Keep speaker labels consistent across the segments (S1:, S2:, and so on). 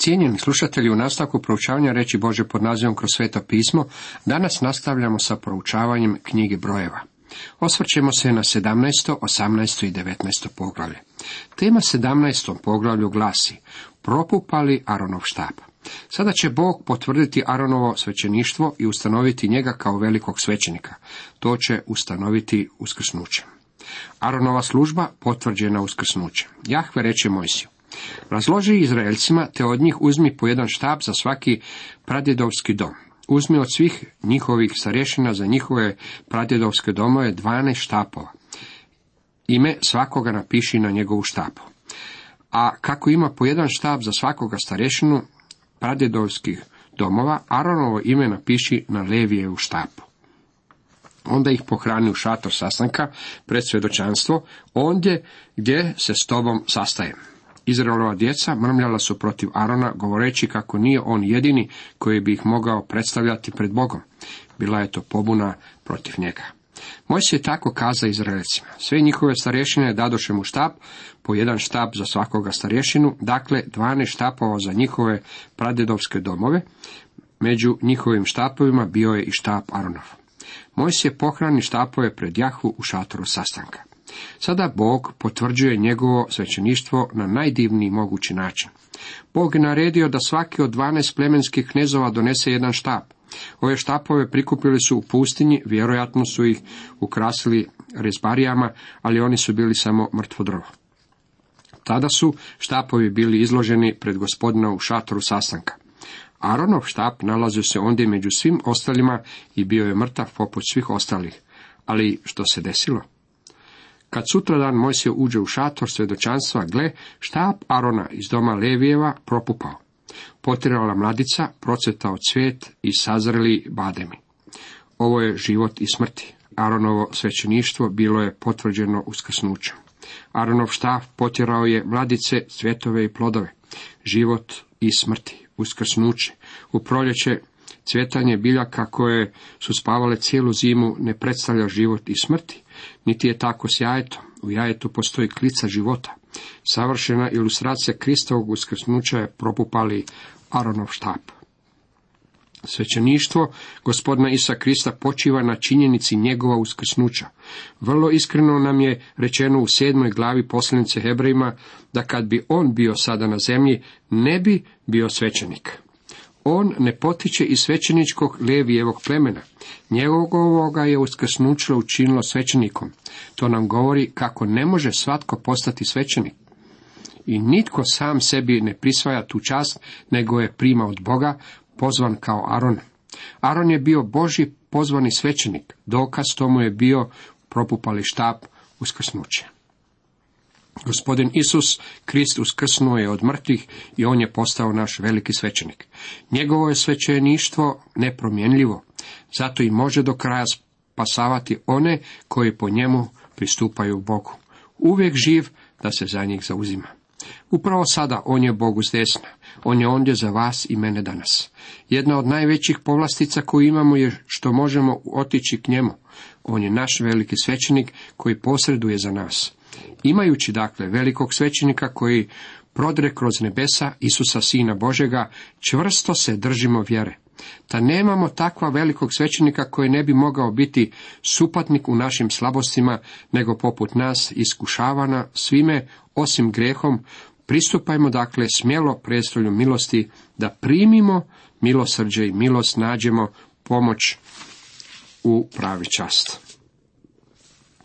S1: Cijenjeni slušatelji, u nastavku proučavanja reći Bože pod nazivom kroz sveto pismo, danas nastavljamo sa proučavanjem knjige brojeva. Osvrćemo se na 17., 18. i 19. poglavlje. Tema 17. poglavlju glasi Propupali Aronov štab. Sada će Bog potvrditi Aronovo svećeništvo i ustanoviti njega kao velikog svećenika. To će ustanoviti uskrsnuće. Aronova služba potvrđena uskrsnuće. Jahve reče Mojsiju. Razloži Izraelcima, te od njih uzmi po jedan štab za svaki pradjedovski dom. Uzmi od svih njihovih starješina za njihove pradjedovske domove dvanaest štapova. Ime svakoga napiši na njegovu štapu. A kako ima po jedan štab za svakoga starješinu pradjedovskih domova, Aronovo ime napiši na Levijevu štapu. Onda ih pohrani u šator sastanka pred svjedočanstvo, ondje gdje se s tobom sastajem. Izraelova djeca mrmljala su protiv Arona, govoreći kako nije on jedini koji bi ih mogao predstavljati pred Bogom. Bila je to pobuna protiv njega. Moj se je tako kaza Izraelcima. Sve njihove starješine dadoše mu štab, po jedan štab za svakoga starješinu, dakle dvanaest štapova za njihove pradjedovske domove. Među njihovim štapovima bio je i štap Aronov. Se pohrani štapove pred Jahu u šatoru sastanka. Sada Bog potvrđuje njegovo svećeništvo na najdivniji mogući način. Bog je naredio da svaki od dvanaest plemenskih knezova donese jedan štap. Ove štapove prikupili su u pustinji, vjerojatno su ih ukrasili rezbarijama, ali oni su bili samo mrtvo drvo. Tada su štapovi bili izloženi pred gospodina u šatoru sastanka. Aronov štap nalazio se ondje među svim ostalima i bio je mrtav poput svih ostalih. Ali što se desilo? Kad sutradan Mojsije uđe u šator svjedočanstva, gle, štap Arona iz doma Levijeva propupao. Potirala mladica, procetao cvijet i sazreli bademi. Ovo je život i smrti. Aronovo svećeništvo bilo je potvrđeno uskrsnućem. Aronov štap potjerao je mladice, cvjetove i plodove. Život i smrti, uskrsnuće. U proljeće cvjetanje biljaka koje su spavale cijelu zimu ne predstavlja život i smrti, niti je tako s jajetom. U jajetu postoji klica života. Savršena ilustracija Kristovog uskrsnuća je propupali Aronov štap. Svećeništvo gospodina Isa Krista počiva na činjenici njegova uskrsnuća. Vrlo iskreno nam je rečeno u sedmoj glavi poslanice Hebrejima da kad bi on bio sada na zemlji, ne bi bio svećenik. On ne potiče iz svećeničkog Levijevog plemena. Njegovoga je uskrsnućlo učinilo svećenikom. To nam govori kako ne može svatko postati svećenik. I nitko sam sebi ne prisvaja tu čast, nego je prima od Boga, pozvan kao Aron. Aron je bio Boži pozvani svećenik, dokaz tomu je bio propupali štab uskrsnuće. Gospodin Isus Krist uskrsnuo je od mrtvih i on je postao naš veliki svećenik. Njegovo je svećeništvo nepromjenljivo, zato i može do kraja spasavati one koji po njemu pristupaju Bogu. Uvijek živ da se za njih zauzima. Upravo sada on je Bogu s desna. On je ondje za vas i mene danas. Jedna od najvećih povlastica koju imamo je što možemo otići k njemu. On je naš veliki svećenik koji posreduje za nas. Imajući dakle velikog svećenika koji prodre kroz nebesa Isusa Sina Božega, čvrsto se držimo vjere. Da nemamo takva velikog svećenika koji ne bi mogao biti supatnik u našim slabostima, nego poput nas iskušavana svime osim grehom, pristupajmo dakle smjelo predstavlju milosti da primimo milosrđe i milost nađemo pomoć u pravi čast.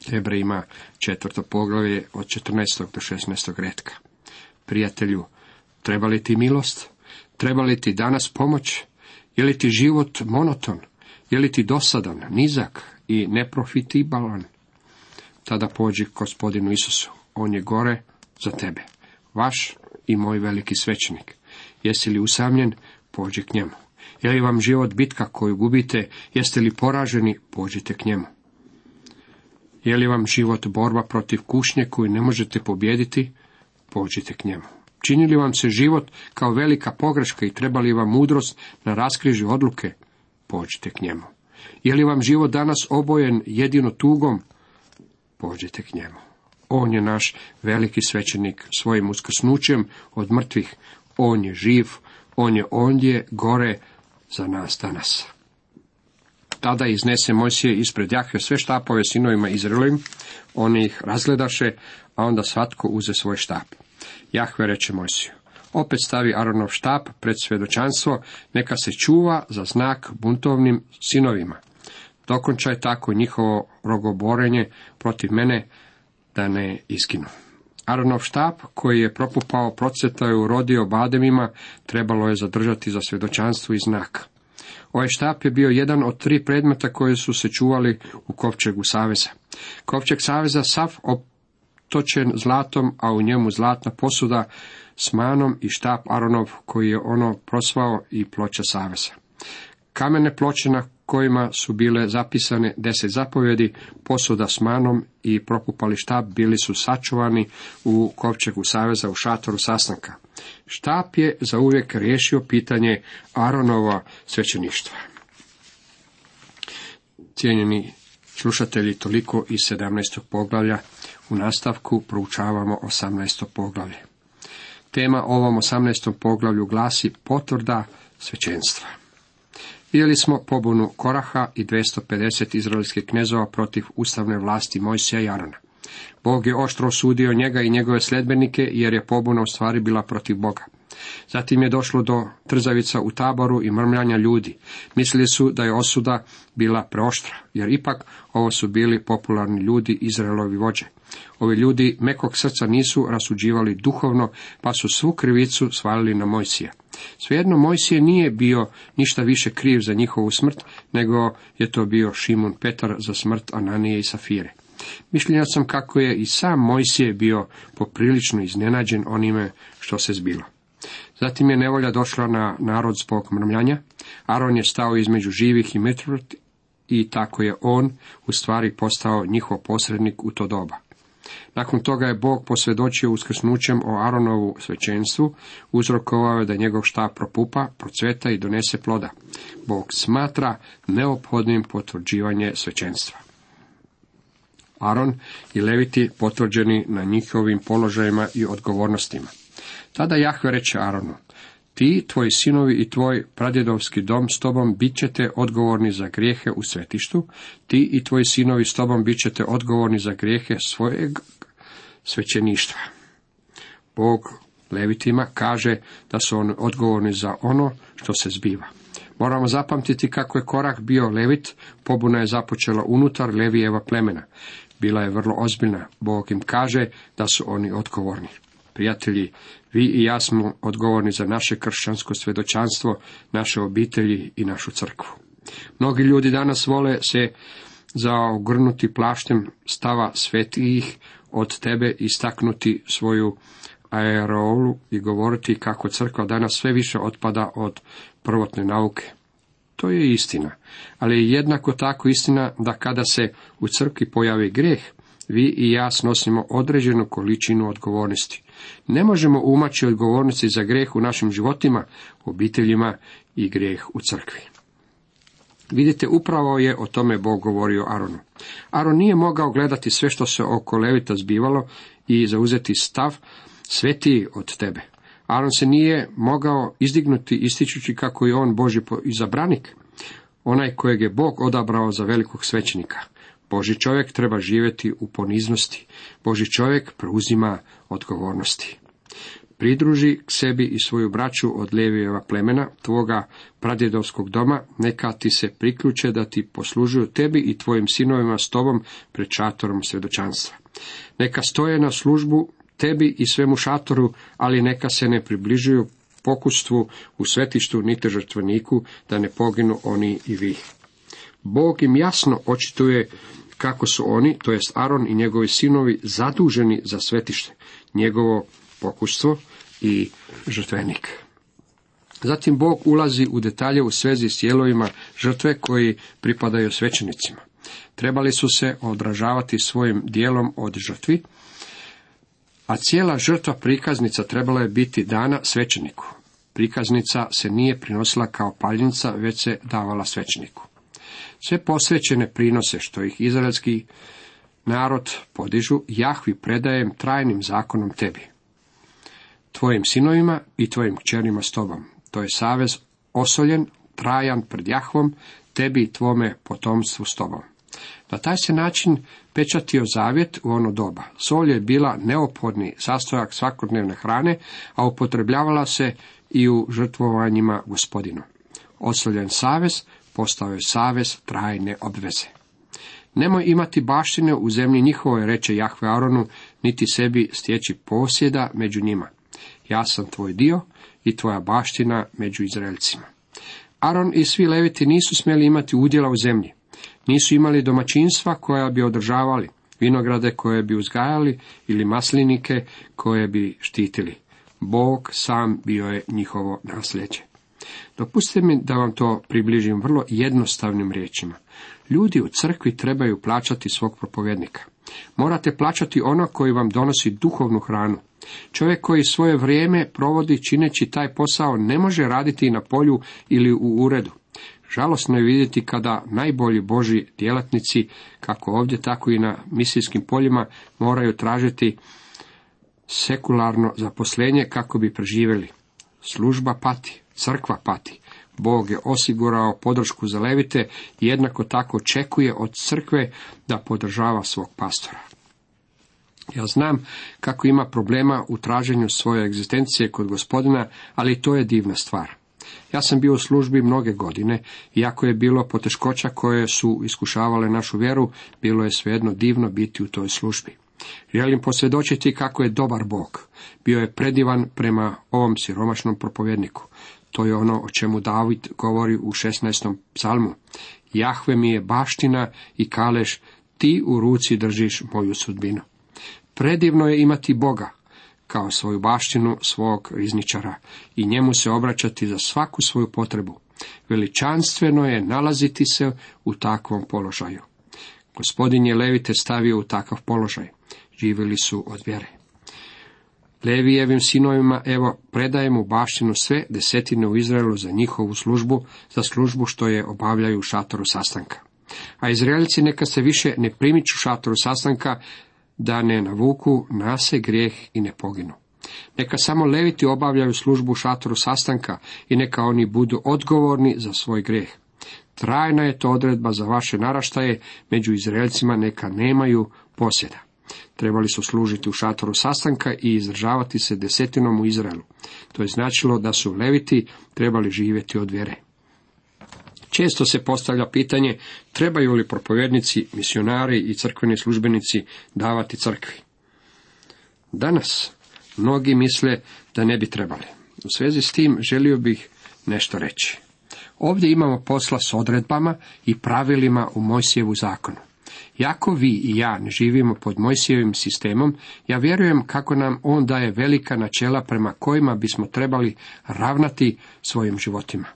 S1: Hebrejima četvrto poglavlje od 14. do 16. redka. Prijatelju, treba li ti milost? Treba li ti danas pomoć? Je li ti život monoton? Je li ti dosadan, nizak i neprofitibalan? Tada pođi gospodinu Isusu. On je gore za tebe. Vaš i moj veliki svećenik. Jesi li usamljen? Pođi k njemu. Je li vam život bitka koju gubite? Jeste li poraženi? Pođite k njemu. Je li vam život borba protiv kušnje koju ne možete pobijediti? Pođite k njemu. Čini li vam se život kao velika pogreška i treba li vam mudrost na raskrižju odluke? Pođite k njemu. Je li vam život danas obojen jedino tugom? Pođite k njemu. On je naš veliki svećenik svojim uskrsnućem od mrtvih. on je živ, on je ondje gore za nas danas. Tada iznese Mojsije ispred Jahve sve štapove sinovima Izraelovim, oni ih razgledaše, a onda svatko uze svoj štap. Jahve reče Mojsiju, opet stavi Aronov štap pred svjedočanstvo, neka se čuva za znak buntovnim sinovima. Dokončaj tako njihovo rogoborenje protiv mene da ne iskinu. Aronov štap, koji je propupao procetao je urodio bademima, trebalo je zadržati za svjedočanstvo i znak. Ovaj štap je bio jedan od tri predmeta koji su se čuvali u kovčegu saveza. Kovčeg saveza sav optočen zlatom, a u njemu zlatna posuda s manom i štap Aronov koji je ono prosvao i ploča saveza. Kamene ploče na kojima su bile zapisane deset zapovjedi, posuda s manom i propupali štab bili su sačuvani u kovčegu saveza u šatoru sastanka. Štap je zauvijek riješio pitanje Aronova svećeništva. Cijenjeni slušatelji, toliko iz 17. poglavlja, u nastavku proučavamo 18. poglavlje. Tema ovom 18. poglavlju glasi potvrda svećenstva. Vidjeli smo pobunu Koraha i 250 izraelskih knezova protiv ustavne vlasti Mojsija i Arona. Bog je oštro osudio njega i njegove sledbenike jer je pobuna u stvari bila protiv Boga. Zatim je došlo do trzavica u taboru i mrmljanja ljudi. Mislili su da je osuda bila preoštra, jer ipak ovo su bili popularni ljudi Izraelovi vođe. Ovi ljudi mekog srca nisu rasuđivali duhovno, pa su svu krivicu svalili na Mojsija. Svejedno Mojsije nije bio ništa više kriv za njihovu smrt, nego je to bio Šimun Petar za smrt Ananije i Safire. Mišljenja sam kako je i sam Mojsije bio poprilično iznenađen onime što se zbilo. Zatim je nevolja došla na narod zbog mrmljanja. Aron je stao između živih i mrtvih i tako je on u stvari postao njihov posrednik u to doba. Nakon toga je Bog posvjedočio uskrsnućem o Aronovu svećenstvu, uzrokovao je da njegov štab propupa, procveta i donese ploda. Bog smatra neophodnim potvrđivanje svećenstva. Aron i Leviti potvrđeni na njihovim položajima i odgovornostima. Tada Jahve reče Aronu, ti, tvoji sinovi i tvoj pradjedovski dom s tobom bit ćete odgovorni za grijehe u svetištu, ti i tvoji sinovi s tobom bit ćete odgovorni za grijehe svojeg svećeništva. Bog Levitima kaže da su oni odgovorni za ono što se zbiva. Moramo zapamtiti kako je korak bio Levit, pobuna je započela unutar Levijeva plemena. Bila je vrlo ozbiljna. Bog im kaže da su oni odgovorni. Prijatelji, vi i ja smo odgovorni za naše kršćansko svjedočanstvo, naše obitelji i našu crkvu. Mnogi ljudi danas vole se zaogrnuti plaštem stava svetijih od tebe istaknuti svoju aerolu i govoriti kako crkva danas sve više otpada od prvotne nauke. To je istina, ali je jednako tako istina da kada se u crkvi pojavi greh, vi i ja snosimo određenu količinu odgovornosti. Ne možemo umaći odgovornosti za greh u našim životima, obiteljima i grijeh u crkvi. Vidite, upravo je o tome Bog govorio Aronu. Aron nije mogao gledati sve što se oko Levita zbivalo i zauzeti stav svetiji od tebe. Aron se nije mogao izdignuti ističući kako je on Boži izabranik, onaj kojeg je Bog odabrao za velikog svećenika. Boži čovjek treba živjeti u poniznosti. Boži čovjek preuzima odgovornosti. Pridruži k sebi i svoju braću od Levijeva plemena, tvoga pradjedovskog doma, neka ti se priključe da ti poslužuju tebi i tvojim sinovima s tobom pred šatorom svjedočanstva. Neka stoje na službu tebi i svemu šatoru, ali neka se ne približuju pokustvu u svetištu niti žrtveniku, da ne poginu oni i vi. Bog im jasno očituje kako su oni, to jest Aron i njegovi sinovi, zaduženi za svetište, njegovo pokustvo i žrtvenik. Zatim Bog ulazi u detalje u svezi s dijelovima žrtve koji pripadaju svećenicima. Trebali su se odražavati svojim dijelom od žrtvi, a cijela žrtva prikaznica trebala je biti dana svećeniku. Prikaznica se nije prinosila kao paljenica, već se davala svećeniku. Sve posvećene prinose što ih izraelski narod podižu, Jahvi predajem trajnim zakonom tebi. tvojim sinovima i tvojim kćerima s tobom. To je savez osoljen, trajan pred Jahvom, tebi i tvome potomstvu s tobom. Na taj se način pečatio zavjet u ono doba. Sol je bila neophodni sastojak svakodnevne hrane, a upotrebljavala se i u žrtvovanjima gospodinu. Osoljen savez postao je savez trajne obveze. Nemoj imati baštine u zemlji njihovoj, reče Jahve Aronu, niti sebi stječi posjeda među njima. Ja sam tvoj dio i tvoja baština među Izraelcima. Aron i svi leviti nisu smjeli imati udjela u zemlji. Nisu imali domaćinstva koja bi održavali, vinograde koje bi uzgajali ili maslinike koje bi štitili. Bog sam bio je njihovo nasljeđe. Dopustite mi da vam to približim vrlo jednostavnim riječima. Ljudi u crkvi trebaju plaćati svog propovjednika. Morate plaćati ono koji vam donosi duhovnu hranu. Čovjek koji svoje vrijeme provodi čineći taj posao ne može raditi na polju ili u uredu. Žalosno je vidjeti kada najbolji Boži djelatnici, kako ovdje tako i na misijskim poljima, moraju tražiti sekularno zaposlenje kako bi preživjeli. Služba pati, crkva pati. Bog je osigurao podršku za levite i jednako tako očekuje od crkve da podržava svog pastora. Ja znam kako ima problema u traženju svoje egzistencije kod gospodina, ali to je divna stvar. Ja sam bio u službi mnoge godine, iako je bilo poteškoća koje su iskušavale našu vjeru, bilo je svejedno divno biti u toj službi. Želim posvjedočiti kako je dobar Bog. Bio je predivan prema ovom siromašnom propovjedniku. To je ono o čemu David govori u 16. psalmu. Jahve mi je baština i kaleš, ti u ruci držiš moju sudbinu. Predivno je imati Boga, kao svoju baštinu svog rizničara i njemu se obraćati za svaku svoju potrebu. Veličanstveno je nalaziti se u takvom položaju. Gospodin je Levite stavio u takav položaj. Živjeli su od vjere. Levijevim sinovima, evo, predajem u baštinu sve desetine u Izraelu za njihovu službu, za službu što je obavljaju u šatoru sastanka. A Izraelci neka se više ne primiču šatoru sastanka, da ne navuku nase grijeh i ne poginu. Neka samo leviti obavljaju službu u šatoru sastanka i neka oni budu odgovorni za svoj grijeh. Trajna je to odredba za vaše naraštaje, među Izraelcima neka nemaju posjeda. Trebali su služiti u šatoru sastanka i izdržavati se desetinom u Izraelu. To je značilo da su leviti trebali živjeti od vjere. Često se postavlja pitanje trebaju li propovjednici, misionari i crkveni službenici davati crkvi. Danas mnogi misle da ne bi trebali. U svezi s tim želio bih nešto reći. Ovdje imamo posla s odredbama i pravilima u Mojsijevu zakonu. Jako vi i ja ne živimo pod Mojsijevim sistemom, ja vjerujem kako nam on daje velika načela prema kojima bismo trebali ravnati svojim životima.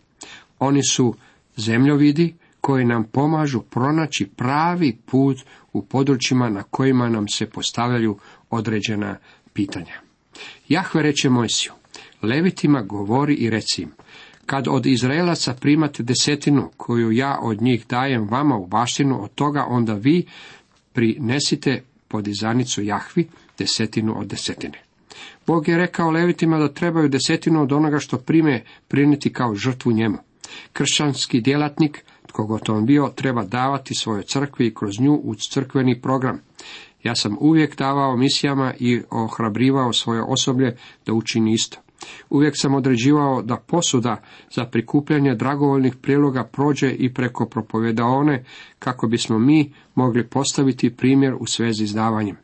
S1: Oni su zemljovidi koji nam pomažu pronaći pravi put u područjima na kojima nam se postavljaju određena pitanja. Jahve reče Mojsiju, Levitima govori i reci kad od Izraelaca primate desetinu koju ja od njih dajem vama u baštinu, od toga onda vi prinesite podizanicu Jahvi desetinu od desetine. Bog je rekao Levitima da trebaju desetinu od onoga što prime priniti kao žrtvu njemu. Kršćanski djelatnik, tko god on bio, treba davati svojoj crkvi i kroz nju u crkveni program. Ja sam uvijek davao misijama i ohrabrivao svoje osoblje da učini isto. Uvijek sam određivao da posuda za prikupljanje dragovoljnih priloga prođe i preko propovjedaone kako bismo mi mogli postaviti primjer u svezi s davanjem.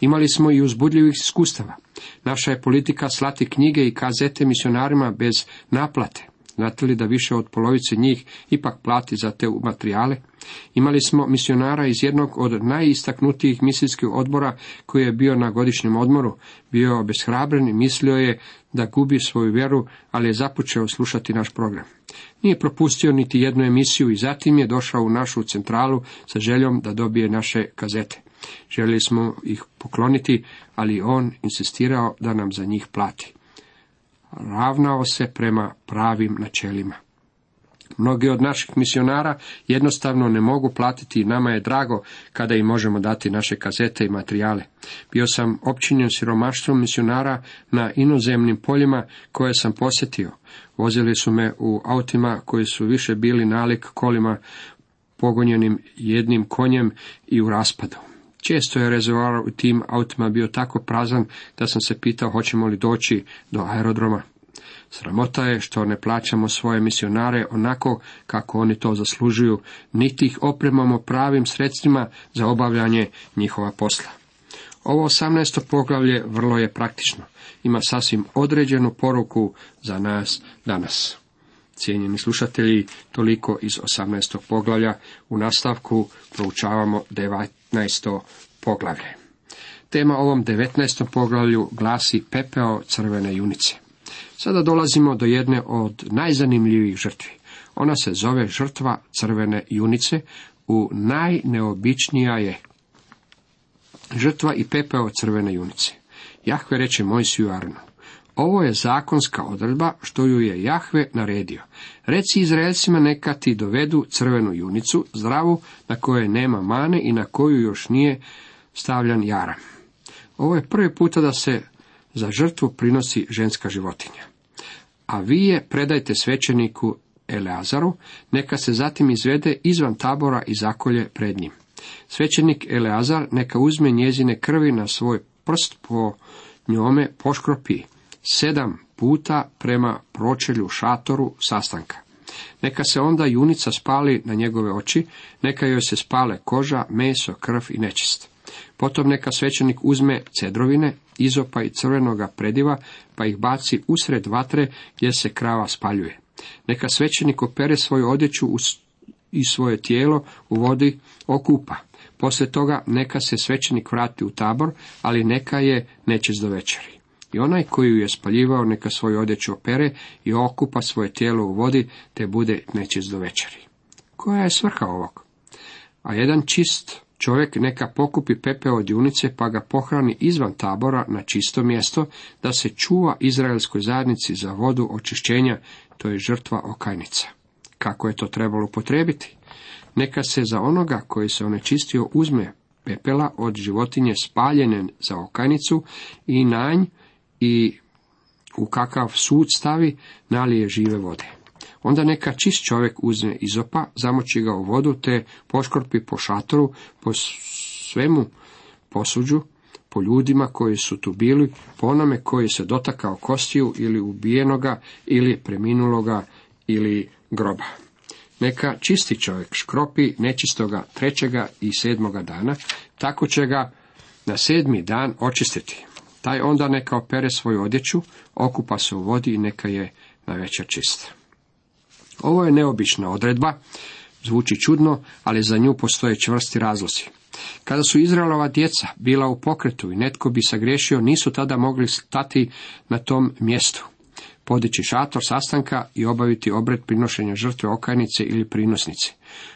S1: Imali smo i uzbudljivih iskustava. Naša je politika slati knjige i kazete misionarima bez naplate. Znate li da više od polovice njih ipak plati za te materijale? Imali smo misionara iz jednog od najistaknutijih misijskih odbora koji je bio na godišnjem odmoru, bio obeshrabren i mislio je da gubi svoju vjeru, ali je započeo slušati naš program. Nije propustio niti jednu emisiju i zatim je došao u našu centralu sa željom da dobije naše kazete. Željeli smo ih pokloniti, ali on insistirao da nam za njih plati ravnao se prema pravim načelima. Mnogi od naših misionara jednostavno ne mogu platiti i nama je drago kada im možemo dati naše kazete i materijale. Bio sam općinjen siromaštvom misionara na inozemnim poljima koje sam posjetio. Vozili su me u autima koji su više bili nalik kolima pogonjenim jednim konjem i u raspadu. Često je rezervoar u tim autima bio tako prazan da sam se pitao hoćemo li doći do aerodroma. Sramota je što ne plaćamo svoje misionare onako kako oni to zaslužuju, niti ih opremamo pravim sredstvima za obavljanje njihova posla. Ovo 18. poglavlje vrlo je praktično. Ima sasvim određenu poruku za nas danas. Cijenjeni slušatelji, toliko iz 18. poglavlja. U nastavku proučavamo 19. poglavlje. Tema ovom 19. poglavlju glasi pepeo crvene junice. Sada dolazimo do jedne od najzanimljivijih žrtvi. Ona se zove žrtva crvene junice, u najneobičnija je žrtva i pepeo crvene junice. Jahve reče Mojsiju Arnu, ovo je zakonska odredba što ju je Jahve naredio. Reci Izraelcima neka ti dovedu crvenu junicu, zdravu, na kojoj nema mane i na koju još nije stavljan jara. Ovo je prvi puta da se za žrtvu prinosi ženska životinja. A vi je predajte svećeniku Eleazaru, neka se zatim izvede izvan tabora i zakolje pred njim. Svećenik Eleazar neka uzme njezine krvi na svoj prst po njome poškropi sedam puta prema pročelju šatoru sastanka. Neka se onda junica spali na njegove oči, neka joj se spale koža, meso, krv i nečist. Potom neka svećenik uzme cedrovine, izopa i crvenoga prediva, pa ih baci usred vatre gdje se krava spaljuje. Neka svećenik opere svoju odjeću i svoje tijelo u vodi okupa. Poslije toga neka se svećenik vrati u tabor, ali neka je nečist do večeri. I onaj koji ju je spaljivao neka svoju odjeću opere i okupa svoje tijelo u vodi, te bude nečist do večeri. Koja je svrha ovog? A jedan čist čovjek neka pokupi pepe od junice pa ga pohrani izvan tabora na čisto mjesto, da se čuva Izraelskoj zajednici za vodu očišćenja, to je žrtva okajnica. Kako je to trebalo upotrebiti? Neka se za onoga koji se onečistio uzme pepela od životinje spaljene za okajnicu i nanj i u kakav sud stavi, nalije žive vode. Onda neka čist čovjek uzme izopa, zamoči ga u vodu, te poškorpi po šatoru, po svemu posuđu, po ljudima koji su tu bili, po onome koji se dotakao kostiju ili ubijenoga, ili preminuloga, ili groba. Neka čisti čovjek škropi nečistoga trećega i sedmoga dana, tako će ga na sedmi dan očistiti. Taj onda neka opere svoju odjeću, okupa se u vodi i neka je na večer čist. Ovo je neobična odredba, zvuči čudno, ali za nju postoje čvrsti razlozi. Kada su Izraelova djeca bila u pokretu i netko bi sagriješio, nisu tada mogli stati na tom mjestu, podići šator sastanka i obaviti obred prinošenja žrtve okajnice ili prinosnice.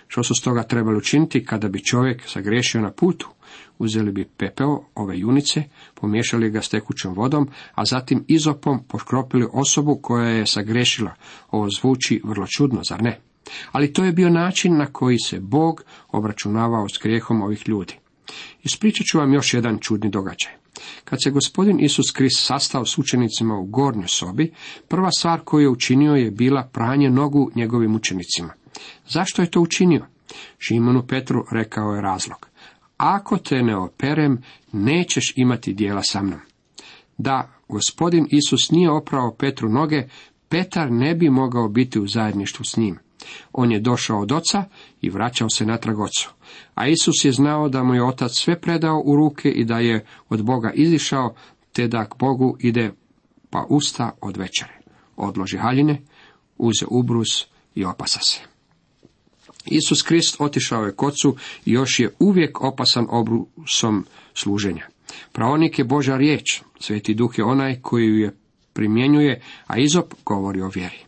S1: Što su stoga trebali učiniti kada bi čovjek sagriješio na putu? Uzeli bi pepeo ove junice, pomiješali ga s tekućom vodom, a zatim izopom poškropili osobu koja je sagrešila. Ovo zvuči vrlo čudno, zar ne? Ali to je bio način na koji se Bog obračunavao s grijehom ovih ljudi. Ispričat ću vam još jedan čudni događaj. Kad se gospodin Isus Krist sastao s učenicima u gornjoj sobi, prva stvar koju je učinio je bila pranje nogu njegovim učenicima. Zašto je to učinio? Šimonu Petru rekao je razlog ako te ne operem, nećeš imati dijela sa mnom. Da gospodin Isus nije oprao Petru noge, Petar ne bi mogao biti u zajedništvu s njim. On je došao od oca i vraćao se natrag ocu. A Isus je znao da mu je otac sve predao u ruke i da je od Boga izišao, te da k Bogu ide pa usta od večere. Odloži haljine, uze ubrus i opasa se. Isus Krist otišao je kocu i još je uvijek opasan obrusom služenja. Pravonik je Boža riječ, Sveti Duh je onaj koji ju je primjenjuje, a izop govori o vjeri.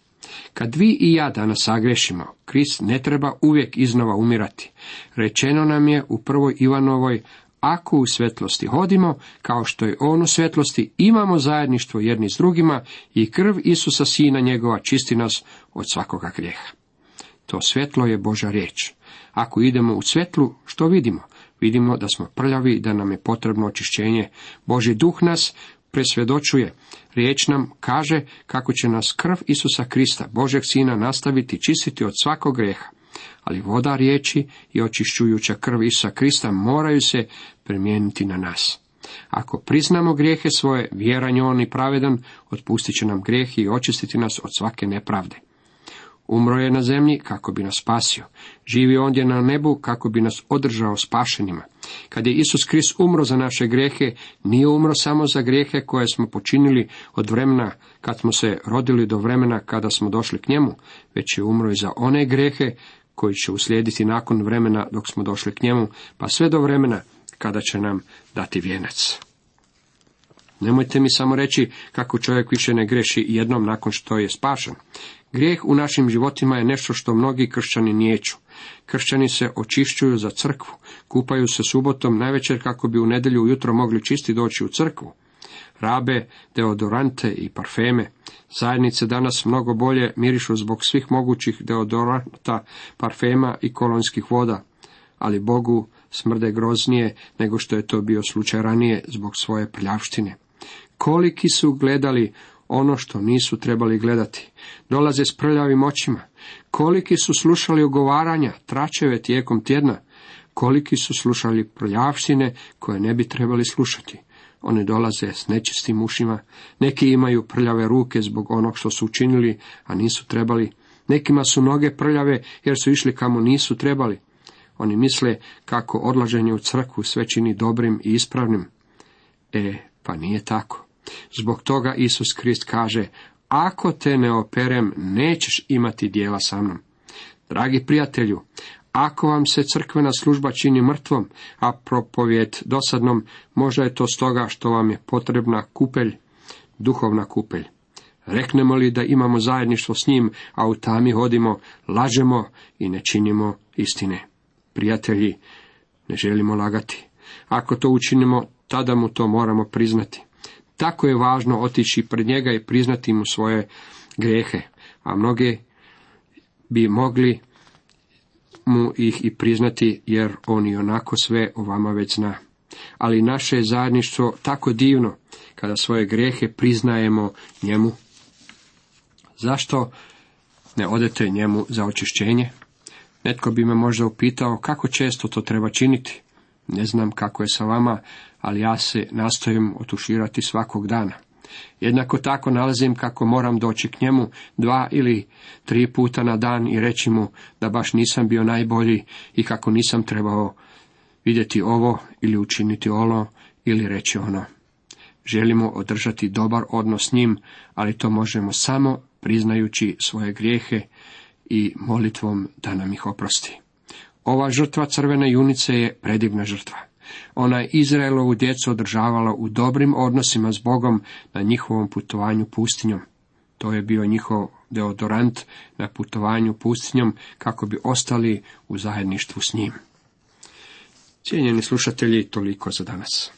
S1: Kad vi i ja danas sagrešimo, Krist ne treba uvijek iznova umirati. Rečeno nam je u prvoj Ivanovoj, ako u svetlosti hodimo, kao što je on u svetlosti, imamo zajedništvo jedni s drugima i krv Isusa Sina njegova čisti nas od svakoga grijeha. To svjetlo je Boža riječ. Ako idemo u svjetlu, što vidimo? Vidimo da smo prljavi da nam je potrebno očišćenje. Boži duh nas presvjedočuje. Riječ nam kaže kako će nas krv Isusa Krista, Božeg Sina, nastaviti čistiti od svakog greha. Ali voda riječi i očišćujuća krv Isusa Krista moraju se primijeniti na nas. Ako priznamo grijehe svoje, vjeran je on i pravedan, otpustit će nam grijeh i očistiti nas od svake nepravde. Umro je na zemlji kako bi nas spasio. Živi ondje na nebu kako bi nas održao spašenima. Kad je Isus Krist umro za naše grehe, nije umro samo za grijehe koje smo počinili od vremena kad smo se rodili do vremena kada smo došli k njemu, već je umro i za one grehe koji će uslijediti nakon vremena dok smo došli k njemu, pa sve do vremena kada će nam dati vijenac. Nemojte mi samo reći kako čovjek više ne greši jednom nakon što je spašen. Grijeh u našim životima je nešto što mnogi kršćani niječu. Kršćani se očišćuju za crkvu, kupaju se subotom največer kako bi u nedjelju ujutro mogli čisti doći u crkvu. Rabe, deodorante i parfeme. Zajednice danas mnogo bolje mirišu zbog svih mogućih deodoranta, parfema i kolonskih voda, ali Bogu smrde groznije nego što je to bio slučaj ranije zbog svoje prljavštine. Koliki su gledali ono što nisu trebali gledati. Dolaze s prljavim očima. Koliki su slušali ogovaranja, tračeve tijekom tjedna. Koliki su slušali prljavštine koje ne bi trebali slušati. Oni dolaze s nečistim ušima. Neki imaju prljave ruke zbog onog što su učinili, a nisu trebali. Nekima su noge prljave jer su išli kamo nisu trebali. Oni misle kako odlaženje u crkvu sve čini dobrim i ispravnim. E, pa nije tako. Zbog toga Isus Krist kaže, ako te ne operem, nećeš imati dijela sa mnom. Dragi prijatelju, ako vam se crkvena služba čini mrtvom, a propovjet dosadnom, možda je to stoga što vam je potrebna kupelj, duhovna kupelj. Reknemo li da imamo zajedništvo s njim, a u tami hodimo, lažemo i ne činimo istine. Prijatelji, ne želimo lagati. Ako to učinimo, tada mu to moramo priznati. Tako je važno otići pred njega i priznati mu svoje grehe, a mnoge bi mogli mu ih i priznati, jer on i onako sve o vama već zna. Ali naše je zajedništvo tako divno, kada svoje grehe priznajemo njemu. Zašto ne odete njemu za očišćenje? Netko bi me možda upitao kako često to treba činiti. Ne znam kako je sa vama, ali ja se nastojim otuširati svakog dana. Jednako tako nalazim kako moram doći k njemu dva ili tri puta na dan i reći mu da baš nisam bio najbolji i kako nisam trebao vidjeti ovo ili učiniti ono ili reći ono. Želimo održati dobar odnos s njim, ali to možemo samo priznajući svoje grijehe i molitvom da nam ih oprosti. Ova žrtva crvene junice je predivna žrtva. Ona je Izraelovu djecu održavala u dobrim odnosima s Bogom na njihovom putovanju pustinjom. To je bio njihov deodorant na putovanju pustinjom kako bi ostali u zajedništvu s njim. Cijenjeni slušatelji, toliko za danas.